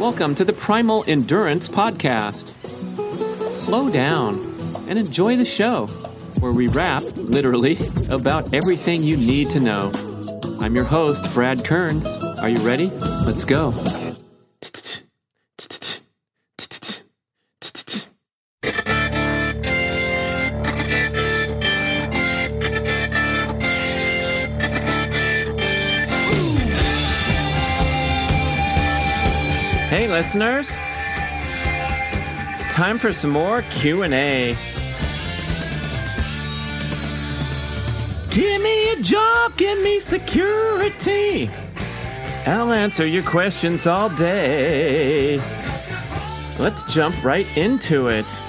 Welcome to the Primal Endurance Podcast. Slow down and enjoy the show, where we rap, literally, about everything you need to know. I'm your host, Brad Kearns. Are you ready? Let's go. Listeners. Time for some more Q&A. Give me a job, give me security. I'll answer your questions all day. Let's jump right into it.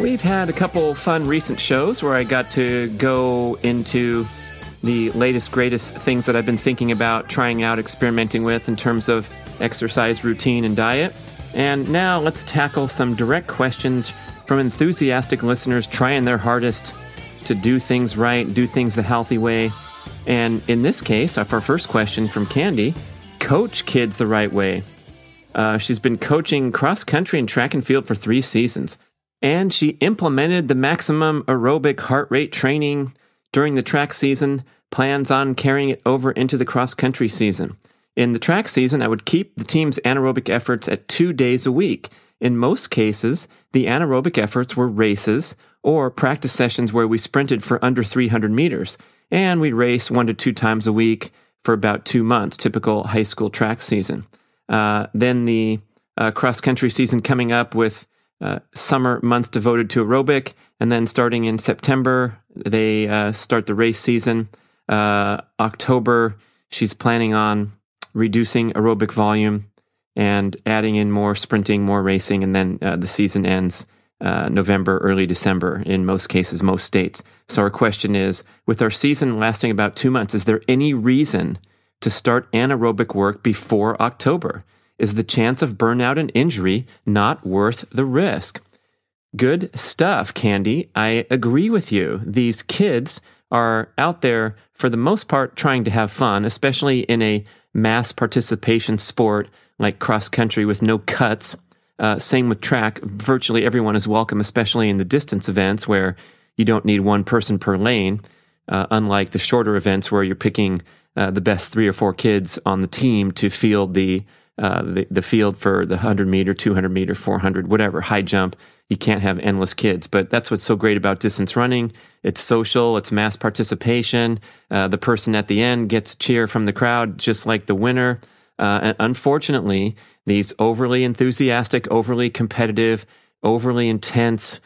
We've had a couple fun recent shows where I got to go into the latest, greatest things that I've been thinking about, trying out, experimenting with in terms of exercise routine and diet. And now let's tackle some direct questions from enthusiastic listeners trying their hardest to do things right, do things the healthy way. And in this case, our first question from Candy coach kids the right way. Uh, she's been coaching cross country and track and field for three seasons. And she implemented the maximum aerobic heart rate training during the track season, plans on carrying it over into the cross country season. In the track season, I would keep the team's anaerobic efforts at two days a week. In most cases, the anaerobic efforts were races or practice sessions where we sprinted for under 300 meters, and we'd race one to two times a week for about two months, typical high school track season. Uh, then the uh, cross country season coming up with uh, summer months devoted to aerobic, and then starting in September, they uh, start the race season. Uh, October, she's planning on reducing aerobic volume and adding in more sprinting, more racing, and then uh, the season ends uh, November, early December in most cases, most states. So our question is, with our season lasting about two months, is there any reason to start anaerobic work before October? Is the chance of burnout and injury not worth the risk? Good stuff, Candy. I agree with you. These kids are out there for the most part trying to have fun, especially in a mass participation sport like cross country with no cuts. Uh, same with track. Virtually everyone is welcome, especially in the distance events where you don't need one person per lane, uh, unlike the shorter events where you're picking uh, the best three or four kids on the team to field the, uh, the, the field for the 100 meter, 200 meter, 400, whatever, high jump. You can't have endless kids. But that's what's so great about distance running. It's social, it's mass participation. Uh, the person at the end gets a cheer from the crowd, just like the winner. Uh, and unfortunately, these overly enthusiastic, overly competitive, overly intense,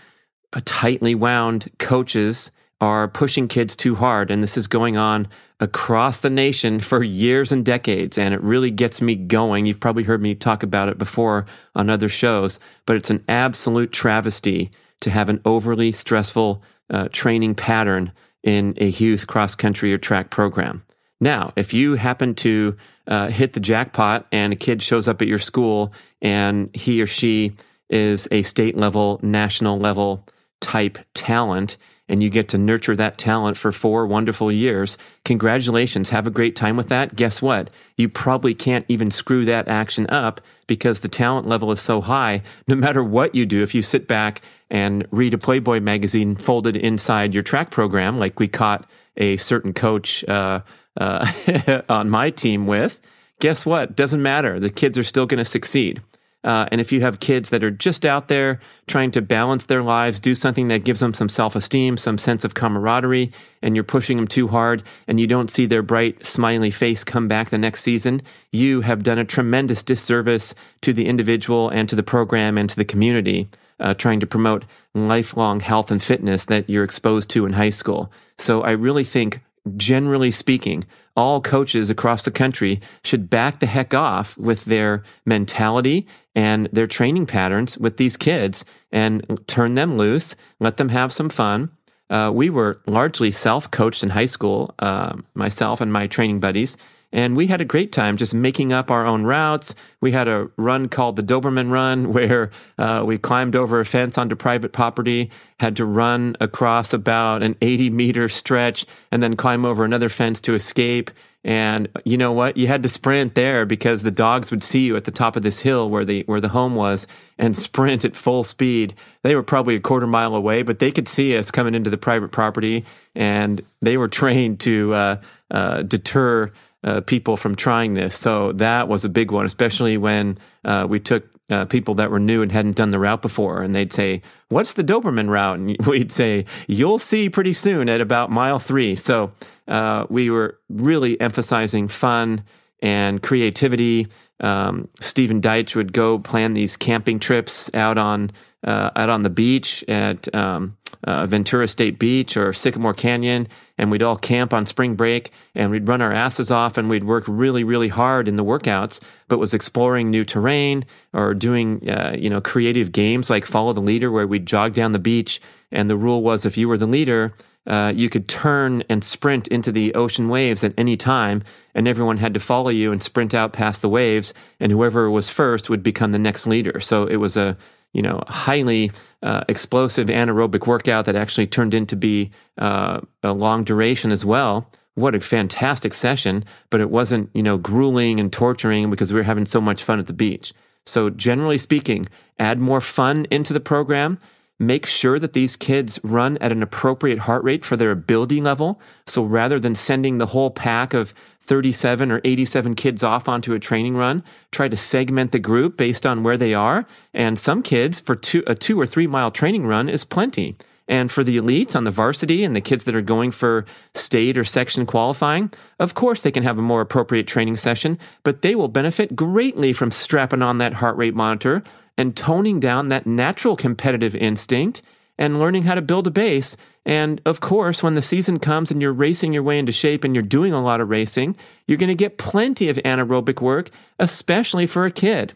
uh, tightly wound coaches are pushing kids too hard. And this is going on across the nation for years and decades. And it really gets me going. You've probably heard me talk about it before on other shows, but it's an absolute travesty to have an overly stressful uh, training pattern in a youth cross country or track program. Now, if you happen to uh, hit the jackpot and a kid shows up at your school and he or she is a state level, national level type talent, and you get to nurture that talent for four wonderful years, congratulations. Have a great time with that. Guess what? You probably can't even screw that action up because the talent level is so high. No matter what you do, if you sit back and read a Playboy magazine folded inside your track program, like we caught a certain coach uh, uh, on my team with, guess what? Doesn't matter. The kids are still going to succeed. Uh, and if you have kids that are just out there trying to balance their lives, do something that gives them some self esteem, some sense of camaraderie, and you're pushing them too hard and you don't see their bright, smiley face come back the next season, you have done a tremendous disservice to the individual and to the program and to the community. Uh, trying to promote lifelong health and fitness that you're exposed to in high school. So I really think generally speaking, all coaches across the country should back the heck off with their mentality and their training patterns with these kids and turn them loose, let them have some fun. Uh, we were largely self coached in high school, uh, myself and my training buddies, And we had a great time just making up our own routes. We had a run called the Doberman Run where uh, we climbed over a fence onto private property, had to run across about an 80 meter stretch, and then climb over another fence to escape. And you know what? You had to sprint there because the dogs would see you at the top of this hill where the where the home was and sprint at full speed. They were probably a quarter mile away, but they could see us coming into the private property, and they were trained to uh, uh, deter uh, people from trying this. So that was a big one, especially when uh, we took uh, people that were new and hadn't done the route before, and they'd say, "What's the Doberman route?" And we'd say, "You'll see pretty soon at about mile three. So uh, we were really emphasizing fun and creativity. Um, Stephen Deitch would go plan these camping trips out on uh, out on the beach at um, uh, Ventura State Beach or Sycamore Canyon, and we'd all camp on spring break, and we'd run our asses off, and we'd work really, really hard in the workouts, but was exploring new terrain or doing uh, you know creative games like follow the leader, where we'd jog down the beach, and the rule was if you were the leader, uh, you could turn and sprint into the ocean waves at any time, and everyone had to follow you and sprint out past the waves, and whoever was first would become the next leader. So it was a you know highly uh, explosive anaerobic workout that actually turned into be uh, a long duration as well. What a fantastic session! But it wasn't you know grueling and torturing because we were having so much fun at the beach. So generally speaking, add more fun into the program make sure that these kids run at an appropriate heart rate for their ability level. So rather than sending the whole pack of 37 or 87 kids off onto a training run, try to segment the group based on where they are. And some kids for two, a two or three mile training run is plenty. And for the elites on the varsity and the kids that are going for state or section qualifying, of course they can have a more appropriate training session, but they will benefit greatly from strapping on that heart rate monitor and toning down that natural competitive instinct and learning how to build a base. And of course, when the season comes and you're racing your way into shape and you're doing a lot of racing, you're going to get plenty of anaerobic work, especially for a kid.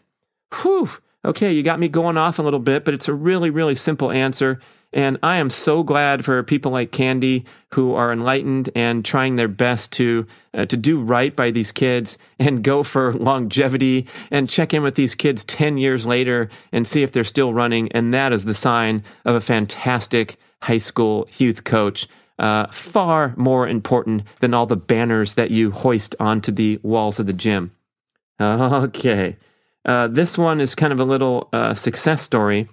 Whew. Okay, you got me going off a little bit, but it's a really, really simple answer. And I am so glad for people like Candy who are enlightened and trying their best to uh, to do right by these kids and go for longevity and check in with these kids 10 years later and see if they're still running and that is the sign of a fantastic high school youth coach. Uh, far more important than all the banners that you hoist onto the walls of the gym. Okay. Uh, this one is kind of a little uh, success story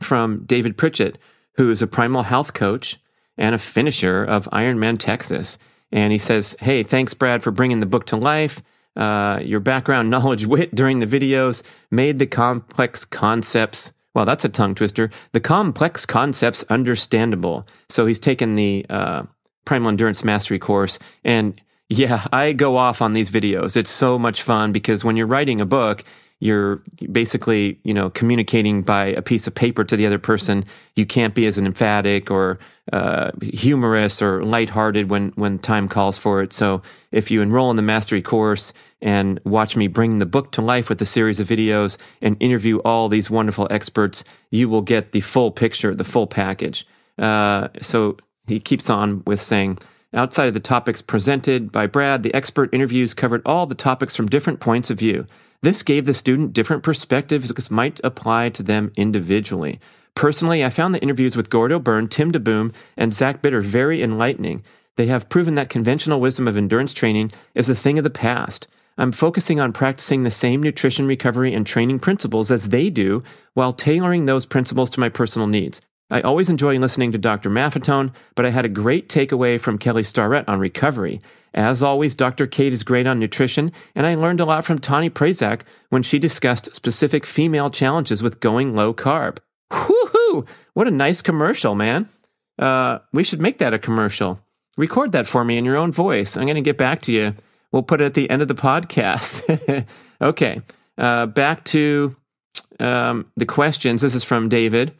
from David Pritchett, who is a primal health coach and a finisher of Ironman Texas. And he says, Hey, thanks, Brad, for bringing the book to life. Uh, your background knowledge, wit during the videos made the complex concepts. Well, that's a tongue twister. The complex concepts understandable. So he's taken the uh, Primal Endurance Mastery course. And yeah, I go off on these videos. It's so much fun because when you're writing a book, you're basically you know communicating by a piece of paper to the other person. You can't be as emphatic or uh, humorous or lighthearted when when time calls for it. So if you enroll in the mastery course and watch me bring the book to life with a series of videos and interview all these wonderful experts you will get the full picture the full package. Uh, so he keeps on with saying Outside of the topics presented by Brad, the expert interviews covered all the topics from different points of view. This gave the student different perspectives that might apply to them individually. Personally, I found the interviews with Gordo Byrne, Tim DeBoom, and Zach Bitter very enlightening. They have proven that conventional wisdom of endurance training is a thing of the past. I'm focusing on practicing the same nutrition recovery and training principles as they do while tailoring those principles to my personal needs. I always enjoy listening to Dr. Maffetone, but I had a great takeaway from Kelly Starrett on recovery. As always, Dr. Kate is great on nutrition, and I learned a lot from Tawnee Prazak when she discussed specific female challenges with going low carb. Woohoo! What a nice commercial, man. Uh, we should make that a commercial. Record that for me in your own voice. I'm going to get back to you. We'll put it at the end of the podcast. okay, uh, back to um, the questions. This is from David.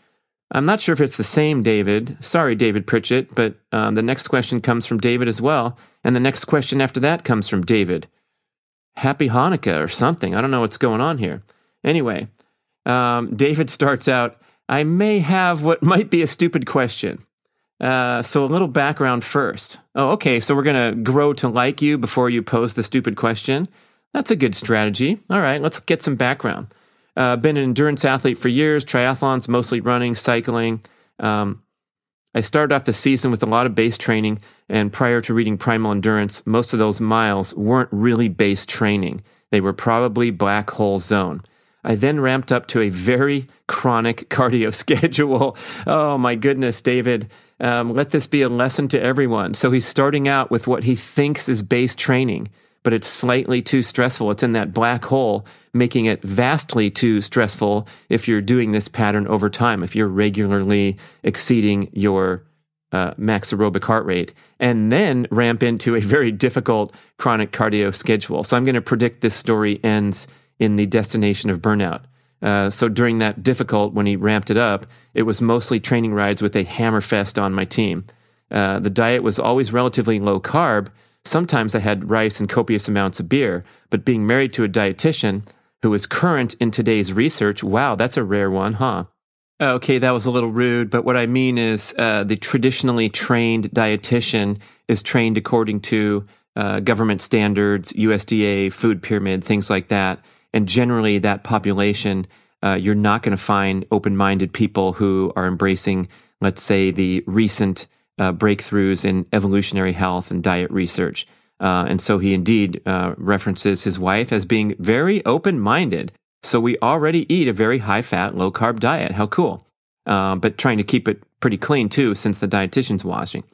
I'm not sure if it's the same David. Sorry, David Pritchett, but um, the next question comes from David as well. And the next question after that comes from David. Happy Hanukkah or something. I don't know what's going on here. Anyway, um, David starts out I may have what might be a stupid question. Uh, so a little background first. Oh, okay. So we're gonna grow to like you before you pose the stupid question. That's a good strategy. All right, let's get some background. Uh, been an endurance athlete for years, triathlons, mostly running, cycling. Um, I started off the season with a lot of base training, and prior to reading Primal Endurance, most of those miles weren't really base training. They were probably black hole zone. I then ramped up to a very chronic cardio schedule. Oh my goodness, David. Um, let this be a lesson to everyone. So he's starting out with what he thinks is base training but it's slightly too stressful. It's in that black hole, making it vastly too stressful if you're doing this pattern over time, if you're regularly exceeding your uh, max aerobic heart rate, and then ramp into a very difficult chronic cardio schedule. So I'm going to predict this story ends in the destination of burnout. Uh, so during that difficult, when he ramped it up, it was mostly training rides with a hammerfest on my team. Uh, the diet was always relatively low carb, Sometimes I had rice and copious amounts of beer, but being married to a dietitian who is current in today's research, wow, that's a rare one, huh? Okay, that was a little rude, but what I mean is uh, the traditionally trained dietitian is trained according to uh, government standards, USDA, food pyramid, things like that. And generally, that population, uh, you're not going to find open minded people who are embracing, let's say, the recent uh, breakthroughs in evolutionary health and diet research. Uh, and so he indeed uh, references his wife as being very open minded. So we already eat a very high fat, low carb diet. How cool. Uh, but trying to keep it pretty clean too, since the dietitian's watching.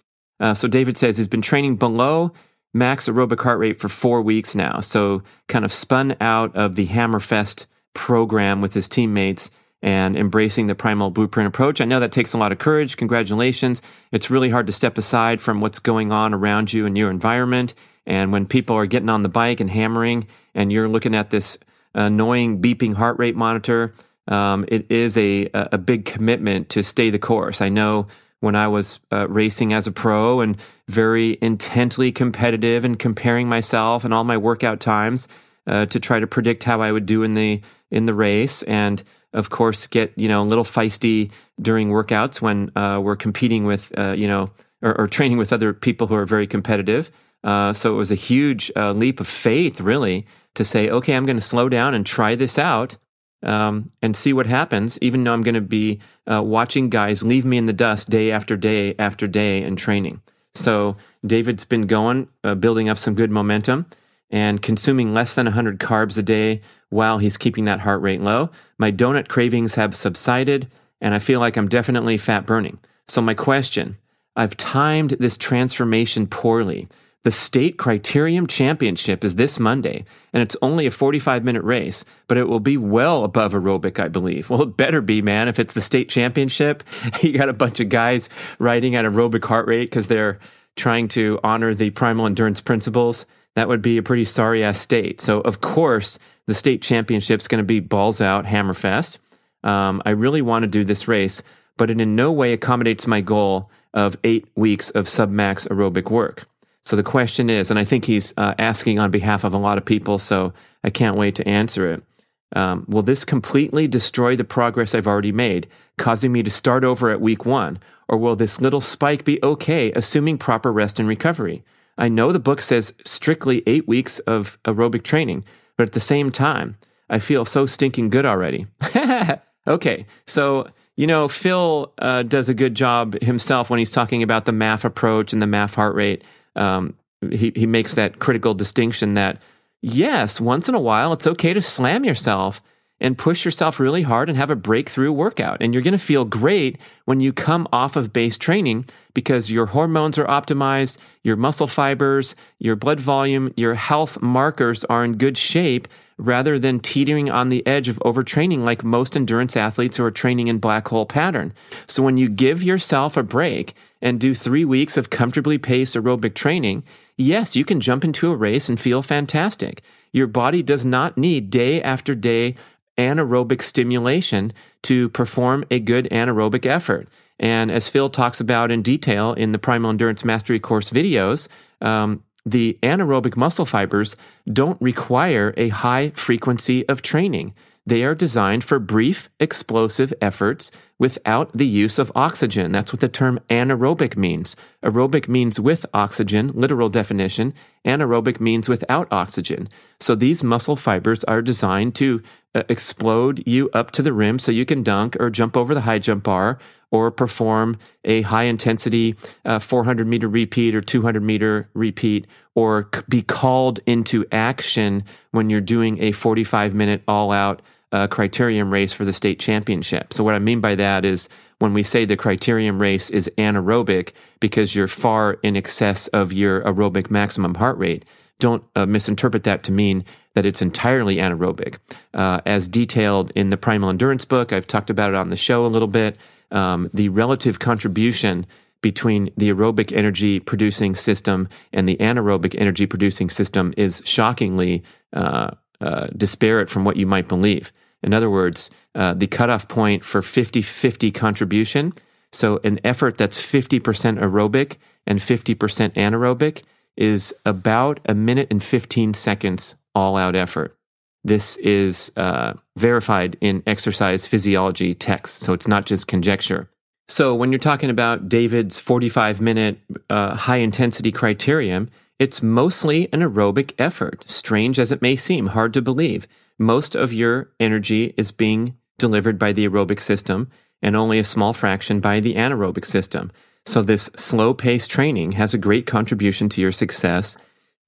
Uh, so David says he's been training below max aerobic heart rate for four weeks now. So kind of spun out of the Hammerfest program with his teammates and embracing the primal blueprint approach. I know that takes a lot of courage. Congratulations. It's really hard to step aside from what's going on around you and your environment. And when people are getting on the bike and hammering, and you're looking at this annoying beeping heart rate monitor, um, it is a, a big commitment to stay the course. I know when I was uh, racing as a pro and very intently competitive and comparing myself and all my workout times uh, to try to predict how I would do in the in the race and of course, get you know a little feisty during workouts when uh, we're competing with uh, you know or, or, training with other people who are very competitive. Uh, so it was a huge uh, leap of faith, really, to say, okay, I'm going to slow down and try this out um, and see what happens. Even though I'm going to be uh, watching guys leave me in the dust day after day after day in training. So David's been going, uh, building up some good momentum and consuming less than 100 carbs a day while he's keeping that heart rate low. My donut cravings have subsided, and I feel like I'm definitely fat burning. So, my question I've timed this transformation poorly. The state criterium championship is this Monday, and it's only a 45 minute race, but it will be well above aerobic, I believe. Well, it better be, man. If it's the state championship, you got a bunch of guys riding at aerobic heart rate because they're trying to honor the primal endurance principles that would be a pretty sorry ass state. So, of course, the state championship's going to be balls out, hammerfest. Um, I really want to do this race, but it in no way accommodates my goal of eight weeks of submax aerobic work. So the question is, and I think he's uh, asking on behalf of a lot of people, so I can't wait to answer it. Um, will this completely destroy the progress I've already made, causing me to start over at week one? Or will this little spike be okay, assuming proper rest and recovery? I know the book says strictly eight weeks of aerobic training, but at the same time, I feel so stinking good already. okay, so you know, Phil uh, does a good job himself when he's talking about the MAF approach and the MAF heart rate. Um, he he makes that critical distinction that yes, once in a while, it's okay to slam yourself and push yourself really hard and have a breakthrough workout. And you're going to feel great when you come off of base training because your hormones are optimized, your muscle fibers, your blood volume, your health markers are in good shape rather than teetering on the edge of overtraining like most endurance athletes who are training in black hole pattern. So when you give yourself a break and do three weeks of comfortably paced aerobic training, yes, you can jump into a race and feel fantastic. Your body does not need day after day anaerobic stimulation to perform a good anaerobic effort. And as Phil talks about in detail in the Primal Endurance Mastery course videos, um, the anaerobic muscle fibers don't require a high frequency of training. They are designed for brief, explosive efforts without the use of oxygen. That's what the term anaerobic means. Aerobic means with oxygen, literal definition. Anaerobic means without oxygen. So these muscle fibers are designed to uh, explode you up to the rim so you can dunk or jump over the high jump bar or perform a high intensity uh, 400 meter repeat or 200 meter repeat or c- be called into action when you're doing a 45 minute all out uh, criterium race for the state championship. So what I mean by that is when we say the criterium race is anaerobic because you're far in excess of your aerobic maximum heart rate, don't uh, misinterpret that to mean that it's entirely anaerobic. Uh, as detailed in the Primal Endurance book, I've talked about it on the show a little bit. Um, the relative contribution between the aerobic energy producing system and the anaerobic energy producing system is shockingly uh, uh, disparate from what you might believe. In other words, uh, the cutoff point for 50 50 contribution, so an effort that's 50% aerobic and 50% anaerobic, is about a minute and 15 seconds all out effort. This is uh, verified in exercise physiology texts, so it's not just conjecture. So, when you're talking about David's 45 minute uh, high intensity criterium, it's mostly an aerobic effort, strange as it may seem, hard to believe. Most of your energy is being delivered by the aerobic system and only a small fraction by the anaerobic system. So, this slow paced training has a great contribution to your success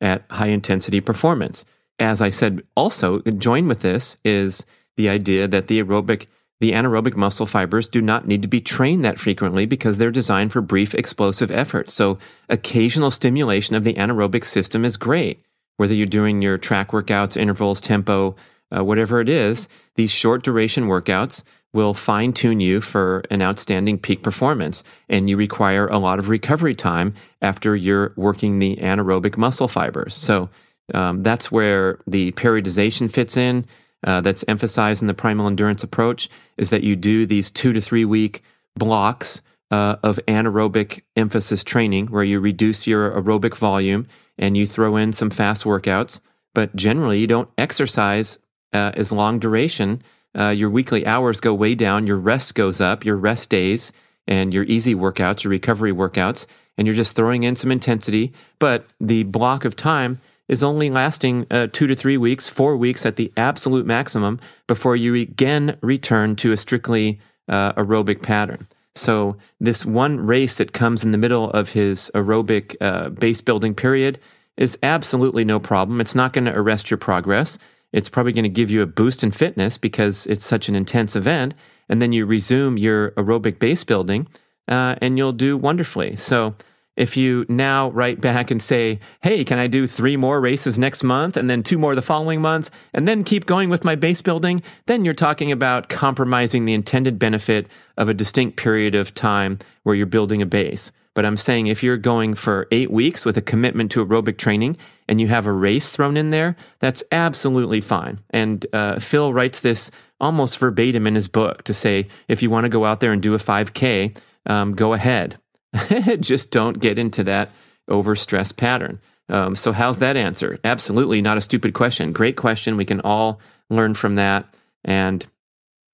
at high intensity performance. As I said, also, joined with this is the idea that the aerobic the anaerobic muscle fibers do not need to be trained that frequently because they're designed for brief explosive efforts. So occasional stimulation of the anaerobic system is great. Whether you're doing your track workouts, intervals, tempo, uh, whatever it is, these short duration workouts will fine tune you for an outstanding peak performance. And you require a lot of recovery time after you're working the anaerobic muscle fibers. So um, that's where the periodization fits in uh, that's emphasized in the primal endurance approach is that you do these two to three week blocks uh, of anaerobic emphasis training where you reduce your aerobic volume and you throw in some fast workouts. But generally, you don't exercise uh, as long duration. Uh, your weekly hours go way down, your rest goes up, your rest days and your easy workouts, your recovery workouts, and you're just throwing in some intensity. But the block of time is only lasting uh, two to three weeks, four weeks at the absolute maximum before you again return to a strictly uh, aerobic pattern. So, this one race that comes in the middle of his aerobic uh, base building period is absolutely no problem. It's not going to arrest your progress. It's probably going to give you a boost in fitness because it's such an intense event. And then you resume your aerobic base building uh, and you'll do wonderfully. So, if you now write back and say, hey, can I do three more races next month and then two more the following month and then keep going with my base building, then you're talking about compromising the intended benefit of a distinct period of time where you're building a base. But I'm saying if you're going for eight weeks with a commitment to aerobic training and you have a race thrown in there, that's absolutely fine. And uh, Phil writes this almost verbatim in his book to say if you want to go out there and do a 5K, um, go ahead. just don't get into that overstress pattern. Um, so, how's that answer? Absolutely not a stupid question. Great question. We can all learn from that and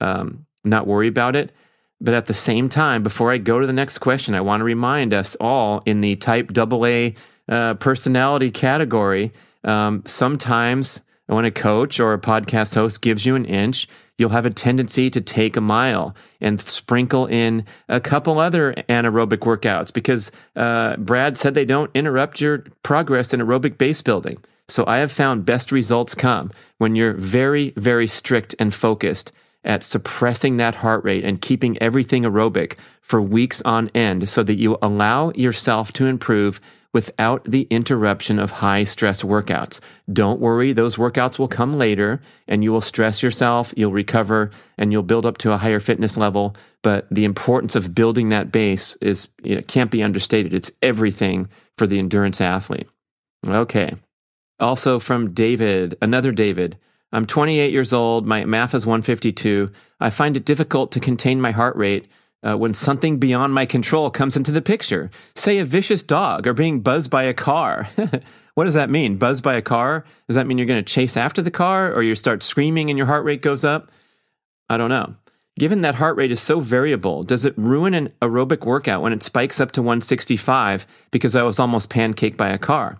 um, not worry about it. But at the same time, before I go to the next question, I want to remind us all in the type AA uh, personality category. Um, sometimes when a coach or a podcast host gives you an inch, you'll have a tendency to take a mile and sprinkle in a couple other anaerobic workouts because uh, Brad said they don't interrupt your progress in aerobic base building. So I have found best results come when you're very, very strict and focused at suppressing that heart rate and keeping everything aerobic for weeks on end so that you allow yourself to improve without the interruption of high stress workouts. Don't worry, those workouts will come later and you will stress yourself, you'll recover, and you'll build up to a higher fitness level. But the importance of building that base is you know, can't be understated. It's everything for the endurance athlete. Okay. Also from David, another David. I'm 28 years old. My MAF is 152. I find it difficult to contain my heart rate uh, when something beyond my control comes into the picture. Say a vicious dog or being buzzed by a car. what does that mean? Buzzed by a car? Does that mean you're going to chase after the car or you start screaming and your heart rate goes up? I don't know. Given that heart rate is so variable, does it ruin an aerobic workout when it spikes up to 165 because I was almost pancaked by a car?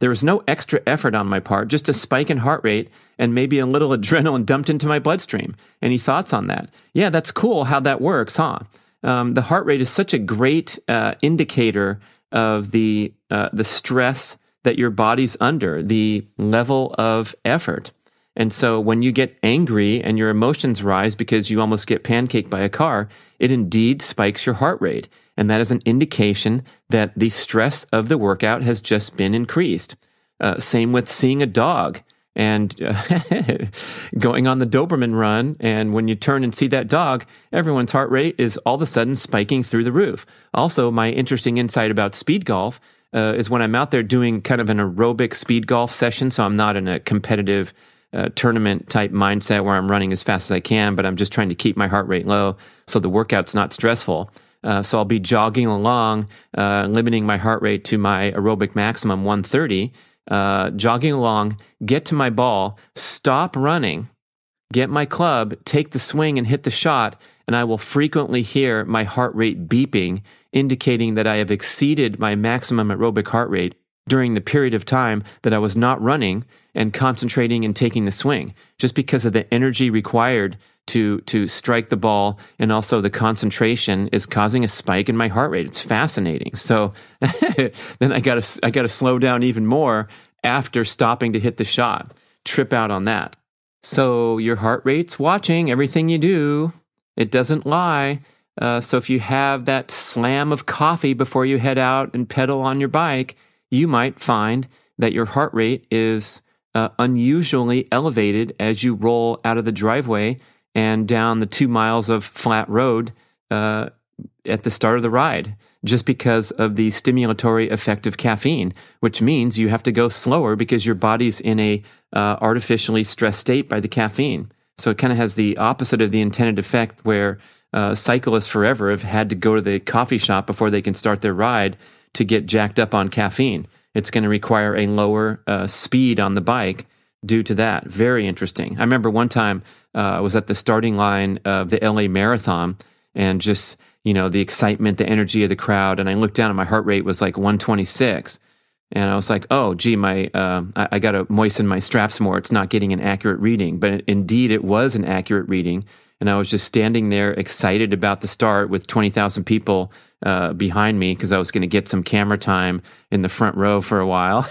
There was no extra effort on my part, just a spike in heart rate and maybe a little adrenaline dumped into my bloodstream. Any thoughts on that? Yeah, that's cool how that works, huh? Um, the heart rate is such a great uh, indicator of the uh, the stress that your body's under, the level of effort. And so when you get angry and your emotions rise because you almost get pancaked by a car, it indeed spikes your heart rate. And that is an indication that the stress of the workout has just been increased. Uh, same with seeing a dog and uh, going on the Doberman run. And when you turn and see that dog, everyone's heart rate is all of a sudden spiking through the roof. Also, my interesting insight about speed golf uh, is when I'm out there doing kind of an aerobic speed golf session. So I'm not in a competitive uh, tournament type mindset where I'm running as fast as I can, but I'm just trying to keep my heart rate low so the workout's not stressful. Uh, so I'll be jogging along, uh, limiting my heart rate to my aerobic maximum 130, uh, jogging along, get to my ball, stop running, get my club, take the swing and hit the shot, and I will frequently hear my heart rate beeping, indicating that I have exceeded my maximum aerobic heart rate during the period of time that I was not running and concentrating and taking the swing, just because of the energy required to to strike the ball and also the concentration is causing a spike in my heart rate. It's fascinating. So then I got to I got to slow down even more after stopping to hit the shot. Trip out on that. So your heart rate's watching everything you do. It doesn't lie. Uh, so if you have that slam of coffee before you head out and pedal on your bike, you might find that your heart rate is uh, unusually elevated as you roll out of the driveway and down the two miles of flat road uh, at the start of the ride, just because of the stimulatory effect of caffeine, which means you have to go slower because your body's in a uh, artificially stressed state by the caffeine. So it kind of has the opposite of the intended effect, where uh, cyclists forever have had to go to the coffee shop before they can start their ride to get jacked up on caffeine. It's going to require a lower uh, speed on the bike due to that. Very interesting. I remember one time uh, I was at the starting line of the LA Marathon and just, you know, the excitement, the energy of the crowd. And I looked down and my heart rate was like 126. And I was like, oh, gee, my, uh, I, I got to moisten my straps more. It's not getting an accurate reading. But indeed, it was an accurate reading. And I was just standing there excited about the start with 20,000 people uh, behind me because I was going to get some camera time in the front row for a while.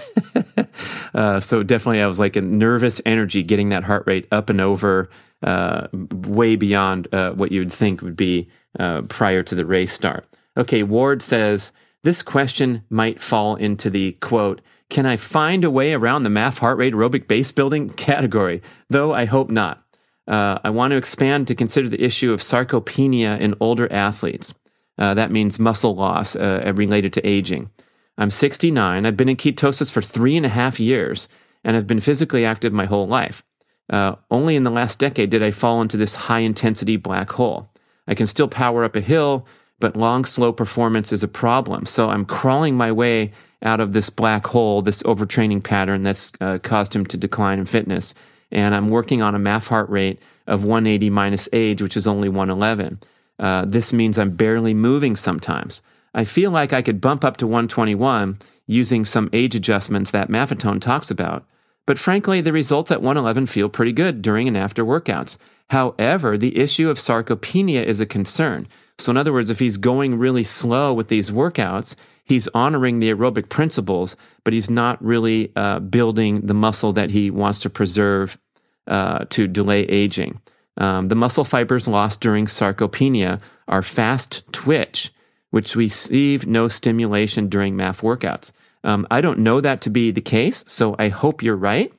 uh, so definitely, I was like a nervous energy getting that heart rate up and over, uh, way beyond uh, what you would think would be uh, prior to the race start. Okay, Ward says this question might fall into the quote. Can I find a way around the MAF heart rate aerobic base building category? Though I hope not. Uh, I want to expand to consider the issue of sarcopenia in older athletes. Uh, that means muscle loss uh, related to aging. I'm 69. I've been in ketosis for three and a half years and I've been physically active my whole life. Uh, only in the last decade did I fall into this high intensity black hole. I can still power up a hill, but long, slow performance is a problem. So I'm crawling my way out of this black hole, this overtraining pattern that's uh, caused him to decline in fitness. And I'm working on a MAF heart rate of 180 minus age, which is only 111. Uh, this means I'm barely moving sometimes. I feel like I could bump up to 121 using some age adjustments that Maffetone talks about. But frankly, the results at 111 feel pretty good during and after workouts. However, the issue of sarcopenia is a concern. So, in other words, if he's going really slow with these workouts, he's honoring the aerobic principles, but he's not really uh, building the muscle that he wants to preserve uh, to delay aging. Um, the muscle fibers lost during sarcopenia are fast twitch, which receive no stimulation during MAF workouts. Um, I don't know that to be the case, so I hope you're right.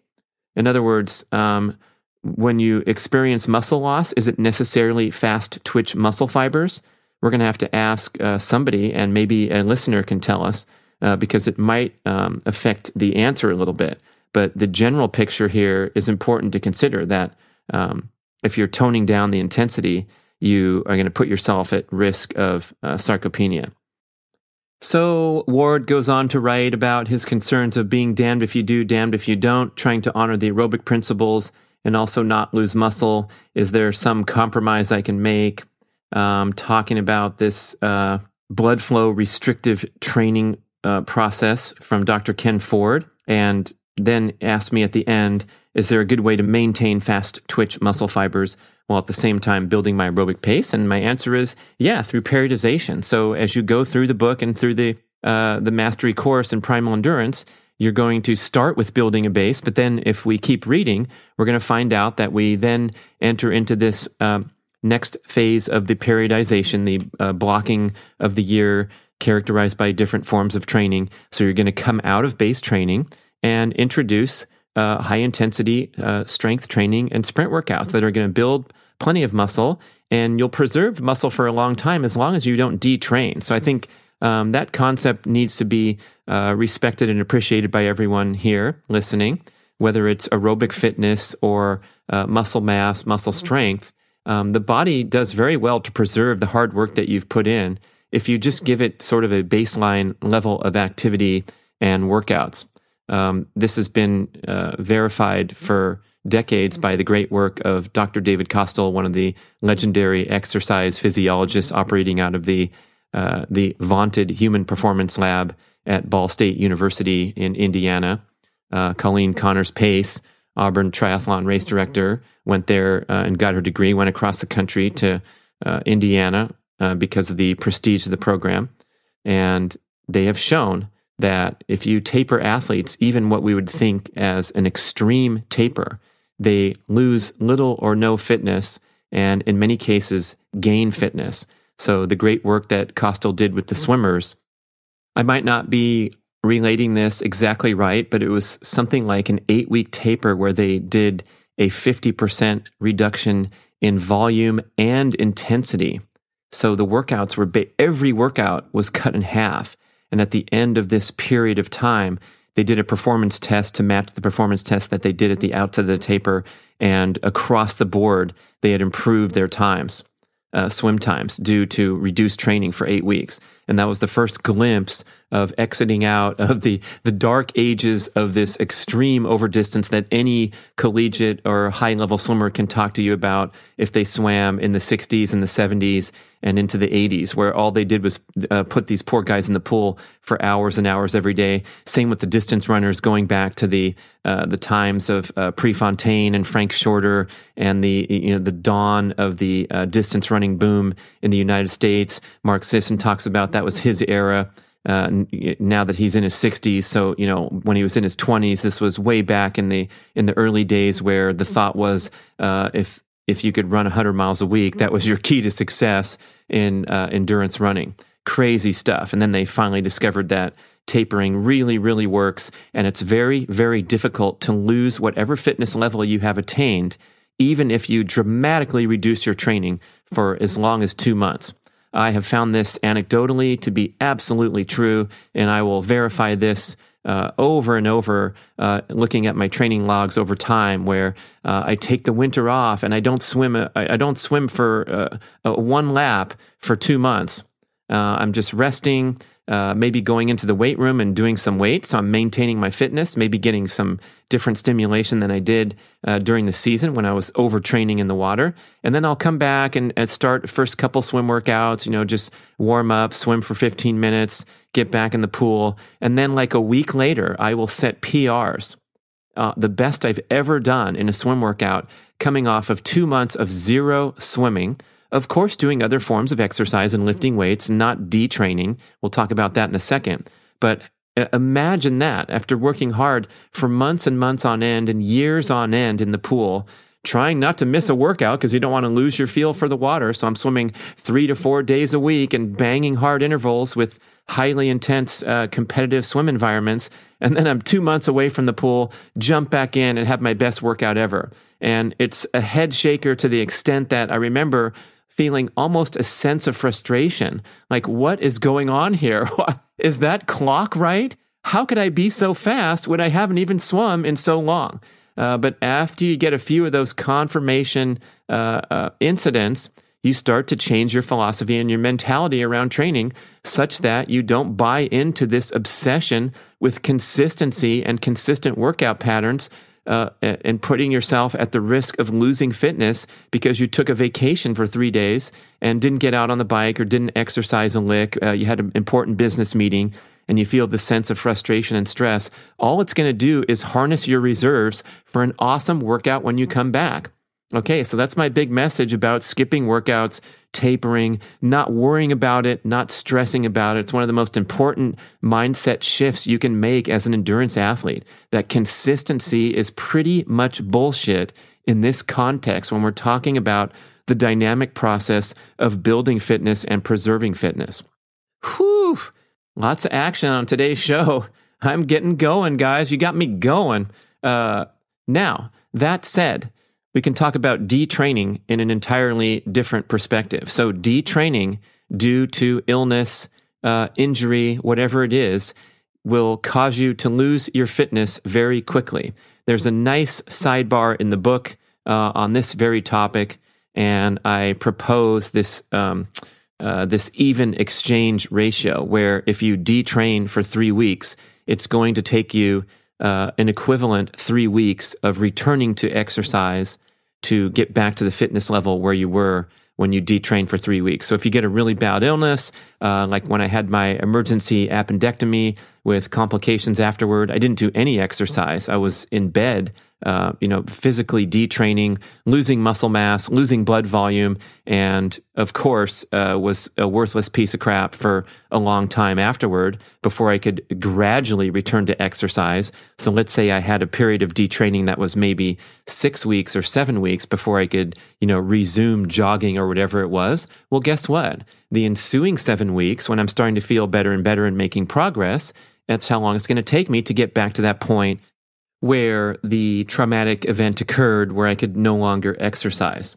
In other words, um, when you experience muscle loss, is it necessarily fast twitch muscle fibers? We're going to have to ask uh, somebody, and maybe a listener can tell us, uh, because it might um, affect the answer a little bit. But the general picture here is important to consider that um, if you're toning down the intensity, you are going to put yourself at risk of uh, sarcopenia. So Ward goes on to write about his concerns of being damned if you do, damned if you don't, trying to honor the aerobic principles and also not lose muscle. Is there some compromise I can make? Um, talking about this uh, blood flow restrictive training uh, process from Dr. Ken Ford, and then asked me at the end, is there a good way to maintain fast twitch muscle fibers while at the same time building my aerobic pace? And my answer is yeah, through periodization. So as you go through the book and through the uh, the mastery course in primal endurance, you're going to start with building a base, but then if we keep reading, we're going to find out that we then enter into this um, next phase of the periodization, the uh, blocking of the year characterized by different forms of training. So you're going to come out of base training and introduce uh, high intensity uh, strength training and sprint workouts that are going to build plenty of muscle and you'll preserve muscle for a long time as long as you don't detrain. So I think um, that concept needs to be uh, respected and appreciated by everyone here listening, whether it's aerobic fitness or uh, muscle mass, muscle strength. Um, the body does very well to preserve the hard work that you've put in if you just give it sort of a baseline level of activity and workouts. Um, this has been uh, verified for decades by the great work of Dr. David Costill, one of the legendary exercise physiologists operating out of the uh, the vaunted Human Performance Lab at Ball State University in Indiana. Uh, Colleen Connors Pace, Auburn triathlon race director, went there uh, and got her degree. Went across the country to uh, Indiana uh, because of the prestige of the program, and they have shown that if you taper athletes, even what we would think as an extreme taper, they lose little or no fitness and in many cases gain fitness. So the great work that Costill did with the swimmers, I might not be relating this exactly right, but it was something like an eight week taper where they did a 50% reduction in volume and intensity. So the workouts were, every workout was cut in half. And at the end of this period of time, they did a performance test to match the performance test that they did at the outset of the taper. And across the board, they had improved their times, uh, swim times, due to reduced training for eight weeks and that was the first glimpse of exiting out of the the dark ages of this extreme over distance that any collegiate or high level swimmer can talk to you about if they swam in the 60s and the 70s and into the 80s where all they did was uh, put these poor guys in the pool for hours and hours every day same with the distance runners going back to the uh, the times of uh, Prefontaine and Frank Shorter and the you know the dawn of the uh, distance running boom in the United States Mark Sisson talks about that was his era. Uh, now that he's in his 60s, so you know when he was in his 20s, this was way back in the in the early days where the thought was uh, if if you could run 100 miles a week, that was your key to success in uh, endurance running. Crazy stuff. And then they finally discovered that tapering really, really works, and it's very, very difficult to lose whatever fitness level you have attained, even if you dramatically reduce your training for as long as two months. I have found this anecdotally to be absolutely true, and I will verify this uh, over and over, uh, looking at my training logs over time, where uh, I take the winter off and I don't swim. Uh, I don't swim for uh, one lap for two months. Uh, I'm just resting uh, maybe going into the weight room and doing some weights. So I'm maintaining my fitness, maybe getting some different stimulation than I did uh, during the season when I was overtraining in the water. And then I'll come back and, and start first couple swim workouts, you know, just warm up, swim for 15 minutes, get back in the pool. And then like a week later, I will set PRs. Uh, the best I've ever done in a swim workout coming off of two months of zero swimming of course, doing other forms of exercise and lifting weights, not detraining. We'll talk about that in a second. But uh, imagine that after working hard for months and months on end and years on end in the pool, trying not to miss a workout because you don't want to lose your feel for the water. So I'm swimming three to four days a week and banging hard intervals with highly intense uh, competitive swim environments. And then I'm two months away from the pool, jump back in and have my best workout ever. And it's a head shaker to the extent that I remember feeling almost a sense of frustration. Like, what is going on here? is that clock right? How could I be so fast when I haven't even swum in so long? Uh, but after you get a few of those confirmation uh, uh, incidents, you start to change your philosophy and your mentality around training such that you don't buy into this obsession with consistency and consistent workout patterns uh, and putting yourself at the risk of losing fitness because you took a vacation for three days and didn't get out on the bike or didn't exercise a lick. Uh, you had an important business meeting and you feel the sense of frustration and stress. All it's going to do is harness your reserves for an awesome workout when you come back. Okay, so that's my big message about skipping workouts, tapering, not worrying about it, not stressing about it. It's one of the most important mindset shifts you can make as an endurance athlete. That consistency is pretty much bullshit in this context when we're talking about the dynamic process of building fitness and preserving fitness. Whew, lots of action on today's show. I'm getting going, guys. You got me going. Uh, now, that said, we can talk about detraining in an entirely different perspective. So, detraining due to illness, uh, injury, whatever it is, will cause you to lose your fitness very quickly. There's a nice sidebar in the book uh, on this very topic, and I propose this. Um, uh, this even exchange ratio, where if you detrain for three weeks, it's going to take you uh, an equivalent three weeks of returning to exercise to get back to the fitness level where you were when you detrain for three weeks. So if you get a really bad illness, uh, like when I had my emergency appendectomy with complications afterward, I didn't do any exercise. I was in bed uh, you know, physically detraining, losing muscle mass, losing blood volume, and of course, uh, was a worthless piece of crap for a long time afterward before I could gradually return to exercise. So let's say I had a period of detraining that was maybe six weeks or seven weeks before I could, you know, resume jogging or whatever it was. Well, guess what? The ensuing seven weeks, when I'm starting to feel better and better and making progress, that's how long it's going to take me to get back to that point where the traumatic event occurred where I could no longer exercise.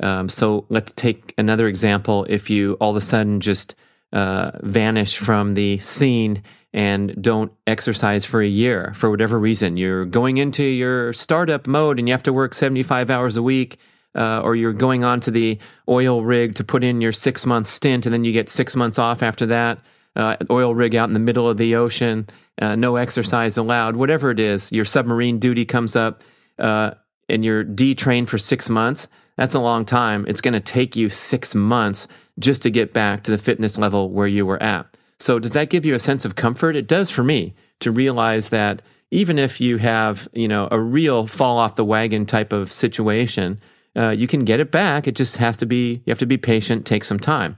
Um, so let's take another example. If you all of a sudden just uh, vanish from the scene and don't exercise for a year for whatever reason, you're going into your startup mode and you have to work 75 hours a week. Uh, or you're going on to the oil rig to put in your six month stint, and then you get six months off after that uh, oil rig out in the middle of the ocean, uh, no exercise allowed, whatever it is, your submarine duty comes up uh, and you're detrained for six months. That's a long time. It's going to take you six months just to get back to the fitness level where you were at. So, does that give you a sense of comfort? It does for me to realize that even if you have, you know, a real fall off the wagon type of situation, uh, you can get it back. It just has to be, you have to be patient, take some time.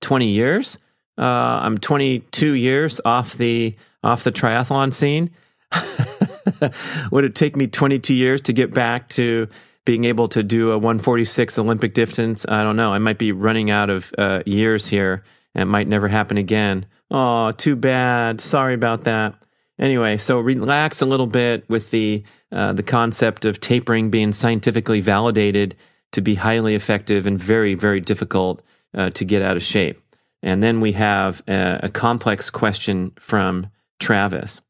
20 years? Uh, I'm 22 years off the off the triathlon scene. Would it take me 22 years to get back to being able to do a 146 Olympic distance? I don't know. I might be running out of uh, years here. It might never happen again. Oh, too bad. Sorry about that. Anyway, so relax a little bit with the uh, the concept of tapering being scientifically validated to be highly effective and very very difficult uh, to get out of shape. And then we have a, a complex question from Travis.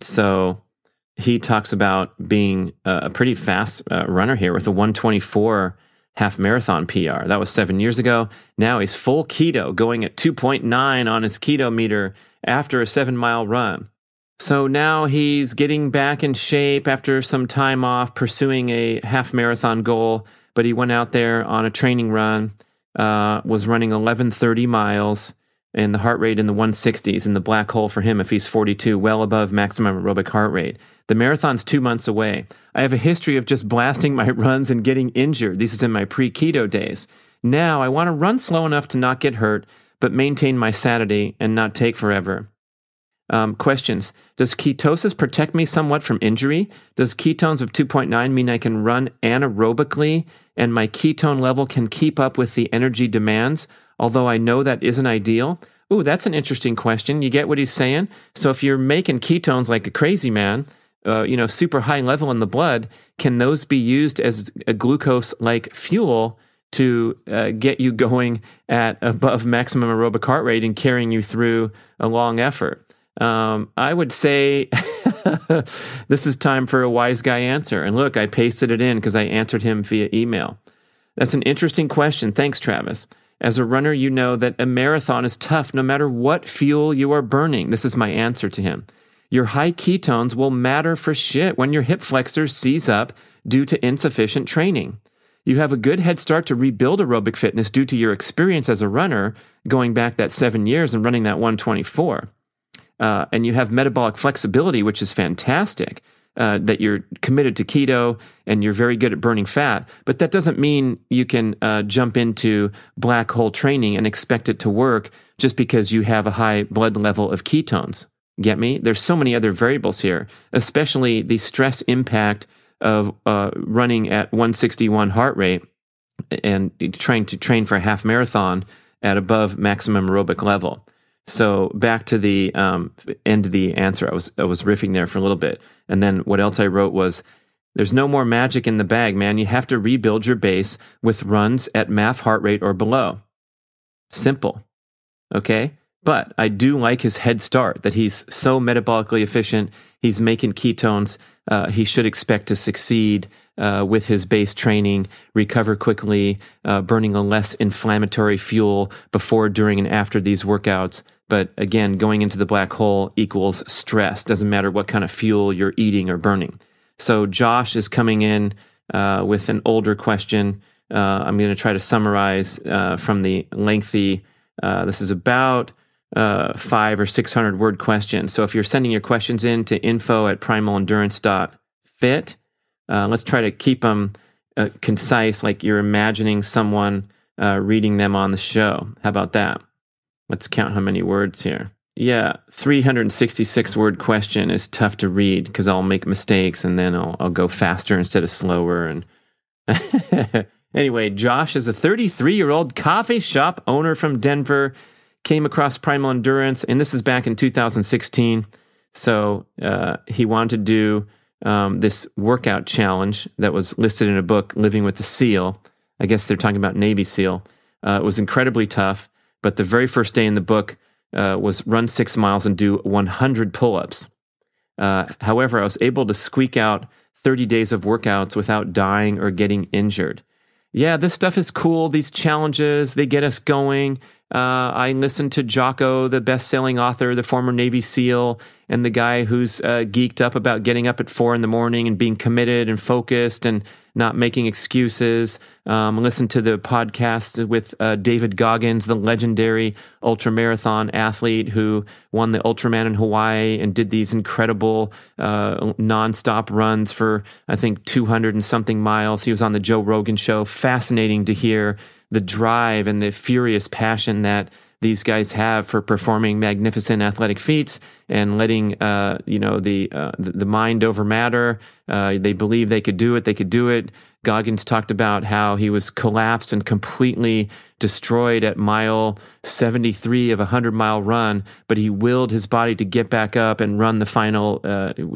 So he talks about being a, pretty fast uh, runner here with a 124 half marathon PR. That was seven years ago. Now he's full keto, going at 2.9 on his keto meter after a seven mile run. So now he's getting back in shape after some time off pursuing a half marathon goal, but he went out there on a training run uh, was running 1130 miles and the heart rate in the 160s in the black hole for him if he's 42, well above maximum aerobic heart rate. The marathon's two months away. I have a history of just blasting my runs and getting injured. This is in my pre keto days. Now I want to run slow enough to not get hurt, but maintain my sanity and not take forever. Um, questions Does ketosis protect me somewhat from injury? Does ketones of 2.9 mean I can run anaerobically and my ketone level can keep up with the energy demands, although I know that isn't ideal? Ooh, that's an interesting question. You get what he's saying? So if you're making ketones like a crazy man, uh, you know, super high level in the blood, can those be used as a glucose like fuel to uh, get you going at above maximum aerobic heart rate and carrying you through a long effort? Um, I would say this is time for a wise guy answer. And look, I pasted it in because I answered him via email. That's an interesting question. Thanks, Travis. As a runner, you know that a marathon is tough no matter what fuel you are burning. This is my answer to him. Your high ketones will matter for shit when your hip flexors seize up due to insufficient training. You have a good head start to rebuild aerobic fitness due to your experience as a runner, going back that seven years and running that 124. Uh, and you have metabolic flexibility, which is fantastic uh, that you're committed to keto and you're very good at burning fat, but that doesn't mean you can uh, jump into black hole training and expect it to work just because you have a high blood level of ketones. Get me? There's so many other variables here, especially the stress impact of uh, running at 161 heart rate and trying to train for a half marathon at above maximum aerobic level. So back to the um, end of the answer, I was I was riffing there for a little bit, and then what else I wrote was, "There's no more magic in the bag, man. You have to rebuild your base with runs at MAF heart rate or below. Simple, okay." But I do like his head start that he's so metabolically efficient. He's making ketones. Uh, he should expect to succeed uh, with his base training, recover quickly, uh, burning a less inflammatory fuel before, during, and after these workouts. But again, going into the black hole equals stress. Doesn't matter what kind of fuel you're eating or burning. So Josh is coming in uh, with an older question. Uh, I'm going to try to summarize uh, from the lengthy. This is about uh, five or six hundred word questions. So if you're sending your questions in to info at primalendurance.fit, uh, let's try to keep them uh, concise, like you're imagining someone uh, reading them on the show. How about that? Let's count how many words here. Yeah, 366 word question is tough to read because I'll make mistakes and then I'll, I'll go faster instead of slower. And anyway, Josh is a 33 year old coffee shop owner from Denver. Came across Primal Endurance, and this is back in 2016. So uh, he wanted to do um, this workout challenge that was listed in a book, Living with the SEAL. I guess they're talking about Navy SEAL. Uh, it was incredibly tough, but the very first day in the book uh, was run six miles and do 100 pull ups. Uh, however, I was able to squeak out 30 days of workouts without dying or getting injured. Yeah, this stuff is cool. These challenges, they get us going. Uh, I listened to Jocko, the best-selling author, the former Navy SEAL, and the guy who's uh, geeked up about getting up at four in the morning and being committed and focused and not making excuses. Um, listen to the podcast with uh, David Goggins, the legendary ultramarathon athlete who won the Ultraman in Hawaii and did these incredible uh, nonstop runs for I think 200 and something miles. He was on the Joe Rogan show. Fascinating to hear the drive and the furious passion that these guys have for performing magnificent athletic feats and letting uh, you know the, uh, the mind over matter. Uh, they believe they could do it. They could do it. Goggins talked about how he was collapsed and completely destroyed at mile 73 of a 100 mile run, but he willed his body to get back up and run the final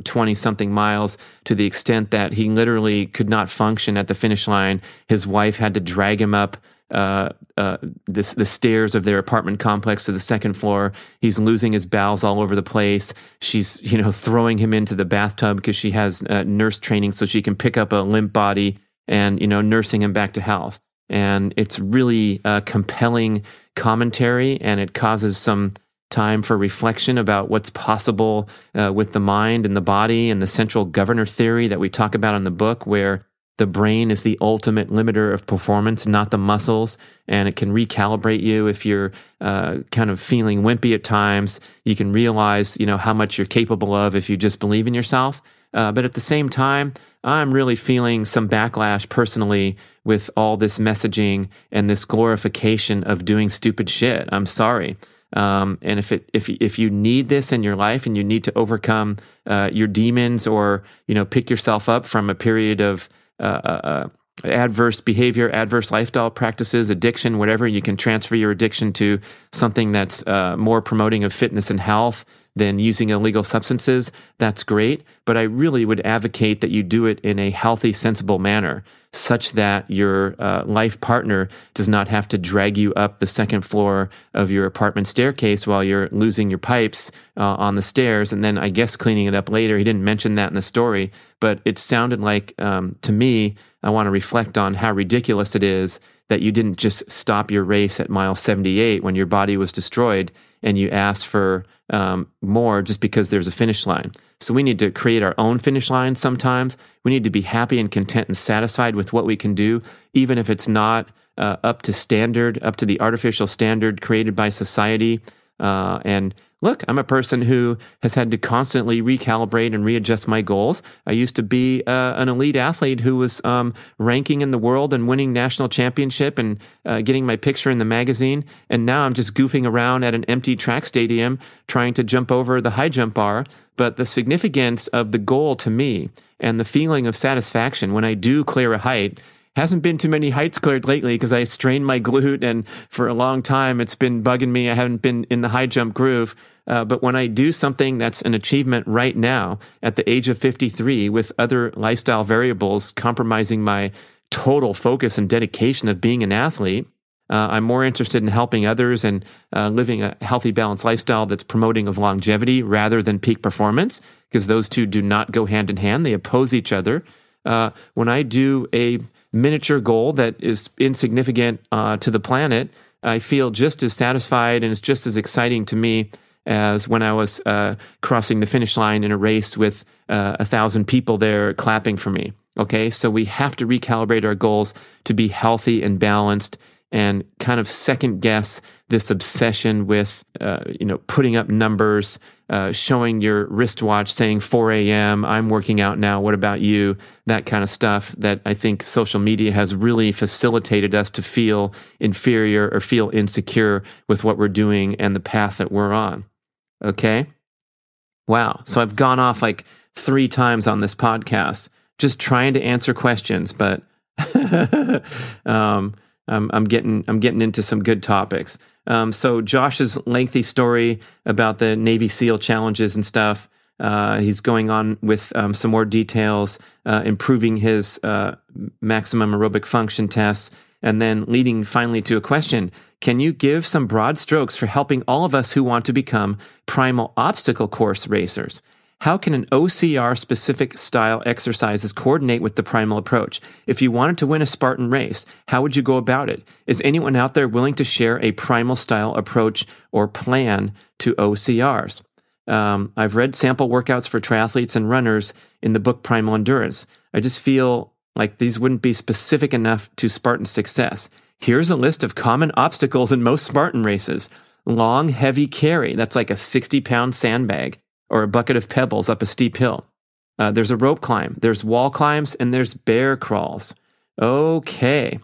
20 uh, something miles to the extent that he literally could not function at the finish line. His wife had to drag him up uh, uh, this, the stairs of their apartment complex to the second floor. He's losing his bowels all over the place. She's, you know, throwing him into the bathtub because she has uh, nurse training so she can pick up a limp body and, you know, nursing him back to health. And it's really a compelling commentary and it causes some time for reflection about what's possible uh, with the mind and the body and the central governor theory that we talk about in the book, where the brain is the ultimate limiter of performance, not the muscles, and it can recalibrate you if you're uh, kind of feeling wimpy at times. You can realize, you know, how much you're capable of if you just believe in yourself. Uh, but at the same time, I'm really feeling some backlash personally with all this messaging and this glorification of doing stupid shit. I'm sorry. Um, and if it if if you need this in your life and you need to overcome uh, your demons or you know pick yourself up from a period of uh, uh, uh, adverse behavior, adverse lifestyle practices, addiction, whatever. You can transfer your addiction to something that's uh, more promoting of fitness and health. Than using illegal substances, that's great. But I really would advocate that you do it in a healthy, sensible manner such that your uh, life partner does not have to drag you up the second floor of your apartment staircase while you're losing your pipes uh, on the stairs and then I guess cleaning it up later. He didn't mention that in the story, but it sounded like um, to me, I want to reflect on how ridiculous it is that you didn't just stop your race at mile 78 when your body was destroyed and you asked for um, more just because there's a finish line. So we need to create our own finish line sometimes. We need to be happy and content and satisfied with what we can do, even if it's not uh, up to standard, up to the artificial standard created by society. Uh, and look, I'm a person who has had to constantly recalibrate and readjust my goals. I used to be uh, an elite athlete who was um, ranking in the world and winning national championship and uh, getting my picture in the magazine. And now I'm just goofing around at an empty track stadium trying to jump over the high jump bar. But the significance of the goal to me and the feeling of satisfaction when I do clear a height hasn't been too many heights cleared lately because I strained my glute and for a long time it's been bugging me. I haven't been in the high jump groove. Uh, but when I do something that's an achievement right now at the age of 53 with other lifestyle variables compromising my total focus and dedication of being an athlete, uh, I'm more interested in helping others and uh, living a healthy, balanced lifestyle that's promoting of longevity rather than peak performance, because those two do not go hand in hand. They oppose each other. Uh, when I do a miniature goal that is insignificant uh, to the planet, I feel just as satisfied and it's just as exciting to me as when I was uh, crossing the finish line in a race with uh, a thousand people there clapping for me. Okay, so we have to recalibrate our goals to be healthy and balanced and kind of second guess this obsession with, uh, you know, putting up numbers, uh, showing your wristwatch saying 4 a.m., I'm working out now, what about you? That kind of stuff that I think social media has really facilitated us to feel inferior or feel insecure with what we're doing and the path that we're on. Okay? Wow. So I've gone off like three times on this podcast just trying to answer questions, but um, I'm, I'm getting I'm getting into some good topics. Um, so Josh's lengthy story about the Navy SEAL challenges and stuff. Uh, he's going on with um, some more details, uh, improving his uh, maximum aerobic function tests, and then leading finally to a question: Can you give some broad strokes for helping all of us who want to become primal obstacle course racers? How can an OCR specific style exercises coordinate with the primal approach? If you wanted to win a Spartan race, how would you go about it? Is anyone out there willing to share a primal style approach or plan to OCRs? Um, I've read sample workouts for triathletes and runners in the book Primal Endurance. I just feel like these wouldn't be specific enough to Spartan success. Here's a list of common obstacles in most Spartan races long, heavy carry, that's like a 60 pound sandbag or a bucket of pebbles up a steep hill. Uh, there's a rope climb, there's wall climbs, and there's bear crawls. Okay.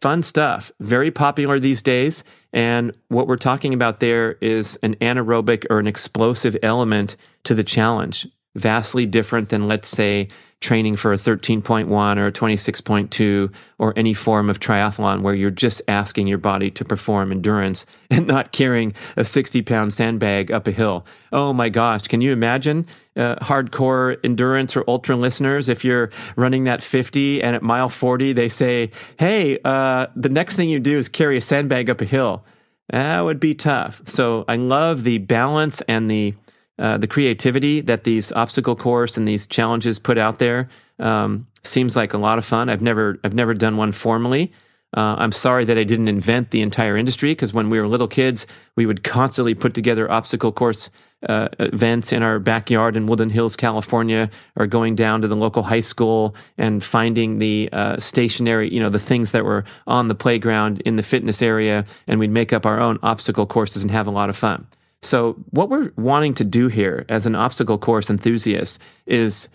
Fun stuff. Very popular these days. And what we're talking about there is an anaerobic or an explosive element to the challenge, vastly different than, let's say, training for a 13.1 or a 26.2 or any form of triathlon where you're just asking your body to perform endurance and not carrying a 60 pound sandbag up a hill. Oh my gosh, can you imagine uh, hardcore endurance or ultra listeners if you're running that 50 and at mile 40 they say, hey, uh, the next thing you do is carry a sandbag up a hill? That would be tough. So I love the balance and the uh, the creativity that these obstacle course and these challenges put out there um, seems like a lot of fun. I've never I've never done one formally. Uh, I'm sorry that I didn't invent the entire industry because when we were little kids, we would constantly put together obstacle course uh, events in our backyard in Woodland Hills, California, or going down to the local high school and finding the uh, stationary, you know, the things that were on the playground in the fitness area, and we'd make up our own obstacle courses and have a lot of fun. So, what we're wanting to do here as an obstacle course enthusiast is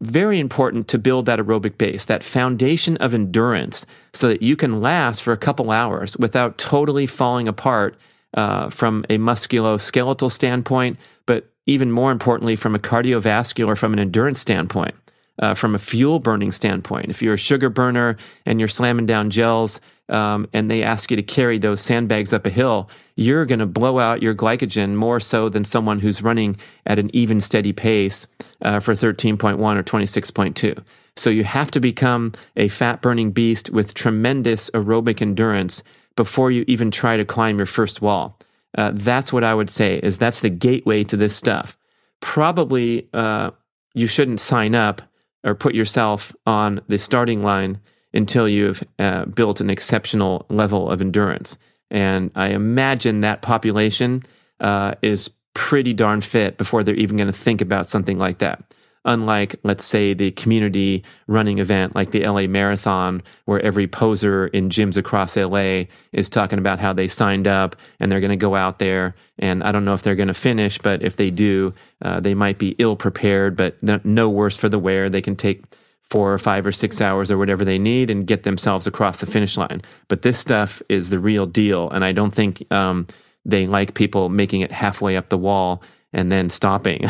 very important to build that aerobic base, that foundation of endurance, so that you can last for a couple hours without totally falling apart uh, from a musculoskeletal standpoint, but even more importantly, from a cardiovascular, from an endurance standpoint. uh, from a fuel burning standpoint. If you're a sugar burner and you're slamming down gels um, and they ask you to carry those sandbags up a hill, you're going to blow out your glycogen more so than someone who's running at an even steady pace uh, for 13.1 or 26.2. So you have to become a fat burning beast with tremendous aerobic endurance before you even try to climb your first wall. Uh, that's what I would say is that's the gateway to this stuff. Probably uh, you shouldn't sign up or put yourself on the starting line until you've uh, built an exceptional level of endurance. And I imagine that population uh, is pretty darn fit before they're even going to think about something like that unlike, let's say, the community running event like the LA Marathon, where every poser in gyms across LA is talking about how they signed up and they're going to go out there. And I don't know if they're going to finish, but if they do, uh, they might be ill prepared, but no worse for the wear. They can take four or five or six hours or whatever they need and get themselves across the finish line. But this stuff is the real deal. And I don't think um, they like people making it halfway up the wall and then stopping.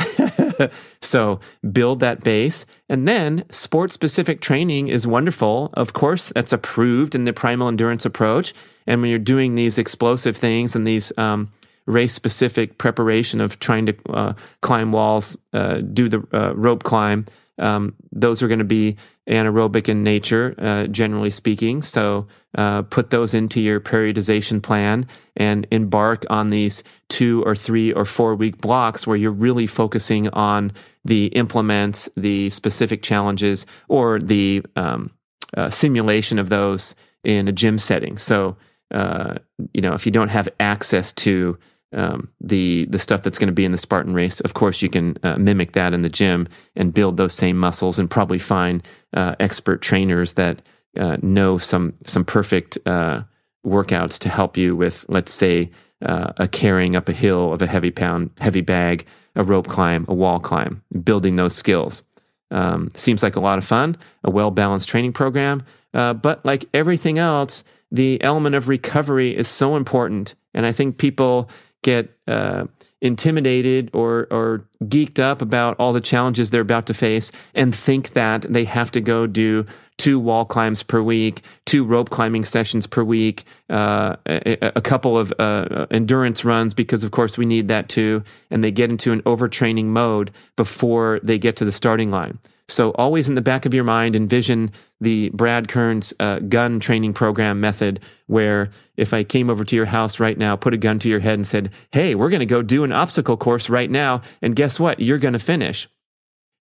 so build that base. And then sport specific training is wonderful. Of course, that's approved in the primal endurance approach. And when you're doing these explosive things and these um, race specific preparation of trying to uh, climb walls, uh, do the uh, rope climb, um, those are going to be anaerobic in nature, uh, generally speaking. So uh, put those into your periodization plan and embark on these two or three or four week blocks where you're really focusing on the implements, the specific challenges, or the um, uh, simulation of those in a gym setting. So, uh, you know, if you don't have access to um, the the stuff that's going to be in the Spartan race. Of course, you can uh, mimic that in the gym and build those same muscles, and probably find uh, expert trainers that uh, know some some perfect uh, workouts to help you with, let's say, uh, a carrying up a hill of a heavy pound heavy bag, a rope climb, a wall climb, building those skills. Um, seems like a lot of fun, a well balanced training program, uh, but like everything else, the element of recovery is so important, and I think people get uh, intimidated or or geeked up about all the challenges they're about to face and think that they have to go do two wall climbs per week, two rope climbing sessions per week, uh, a, a, couple of uh, endurance runs because of course we need that too, and they get into an overtraining mode before they get to the starting line. So always in the back of your mind, envision the Brad Kearns uh, gun training program method, where if I came over to your house right now, put a gun to your head and said, Hey, we're going to go do an obstacle course right now. And guess what? You're going to finish.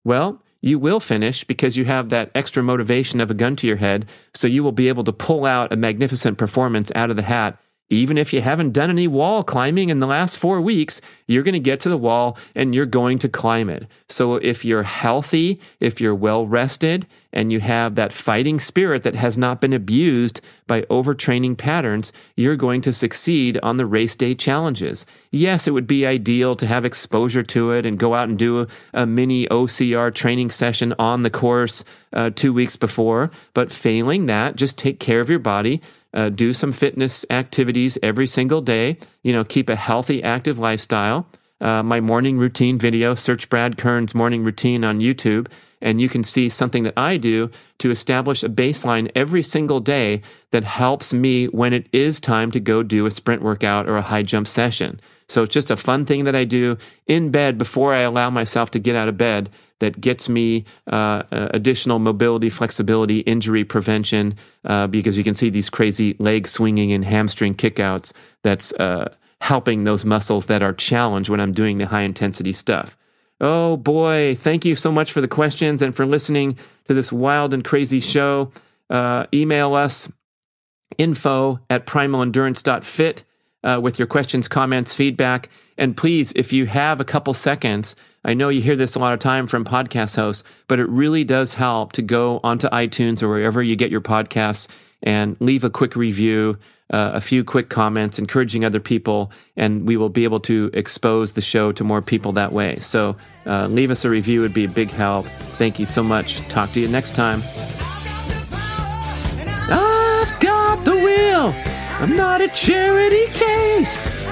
Well, you will finish because you have that extra motivation of a gun to your head. So you will be able to pull out a magnificent performance out of the hat even if you haven't done any wall climbing in the last four weeks, you're going to get to the wall and you're going to climb it. So if you're healthy, if you're well rested, and you have that fighting spirit that has not been abused by overtraining patterns, you're going to succeed on the race day challenges. Yes, it would be ideal to have exposure to it and go out and do a, a mini OCR training session on the course uh, two weeks before. But failing that, just take care of your body uh, do some fitness activities every single day. You know, keep a healthy, active lifestyle. Uh, my morning routine video, search Brad Kearns' morning routine on YouTube, and you can see something that I do to establish a baseline every single day that helps me when it is time to go do a sprint workout or a high jump session. So it's just a fun thing that I do in bed before I allow myself to get out of bed that gets me uh, uh, additional mobility, flexibility, injury prevention, uh, because you can see these crazy leg swinging and hamstring kickouts that's uh, helping those muscles that are challenged when I'm doing the high intensity stuff. Oh boy, thank you so much for the questions and for listening to this wild and crazy show. Uh, email us info at primalendurance.fit uh, with your questions, comments, feedback. And please, if you have a couple seconds, I know you hear this a lot of time from podcast hosts, but it really does help to go onto iTunes or wherever you get your podcasts and leave a quick review, uh, a few quick comments, encouraging other people, and we will be able to expose the show to more people that way. So uh, leave us a review, would be a big help. Thank you so much. Talk to you next time. I've got the wheel. I'm not a charity case.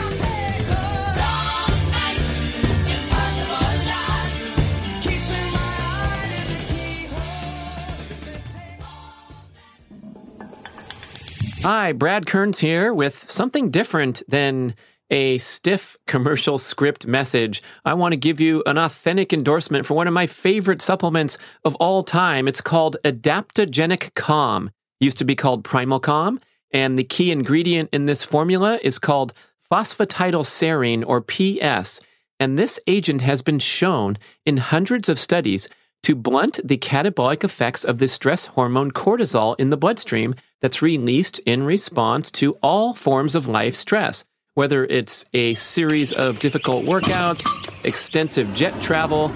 Hi, Brad Kearns here with something different than a stiff commercial script message. I want to give you an authentic endorsement for one of my favorite supplements of all time. It's called Adaptogenic Calm. It used to be called Primal Calm and the key ingredient in this formula is called phosphatidylserine or PS. And this agent has been shown in hundreds of studies to blunt the catabolic effects of the stress hormone cortisol in the bloodstream that's released in response to all forms of life stress, whether it's a series of difficult workouts, extensive jet travel,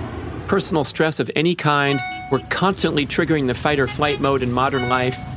personal stress of any kind. We're constantly triggering the fight or flight mode in modern life.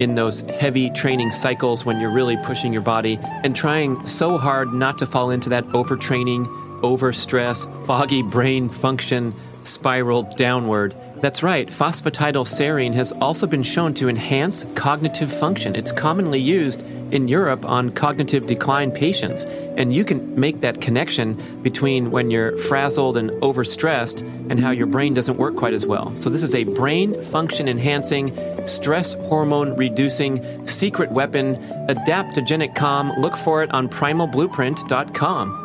in those heavy training cycles when you're really pushing your body and trying so hard not to fall into that overtraining, overstress, foggy brain function spiral downward. That's right, phosphatidylserine has also been shown to enhance cognitive function. It's commonly used in Europe on cognitive decline patients. And you can make that connection between when you're frazzled and overstressed and how your brain doesn't work quite as well. So, this is a brain function enhancing, stress hormone reducing secret weapon, adaptogenic calm. Look for it on primalblueprint.com.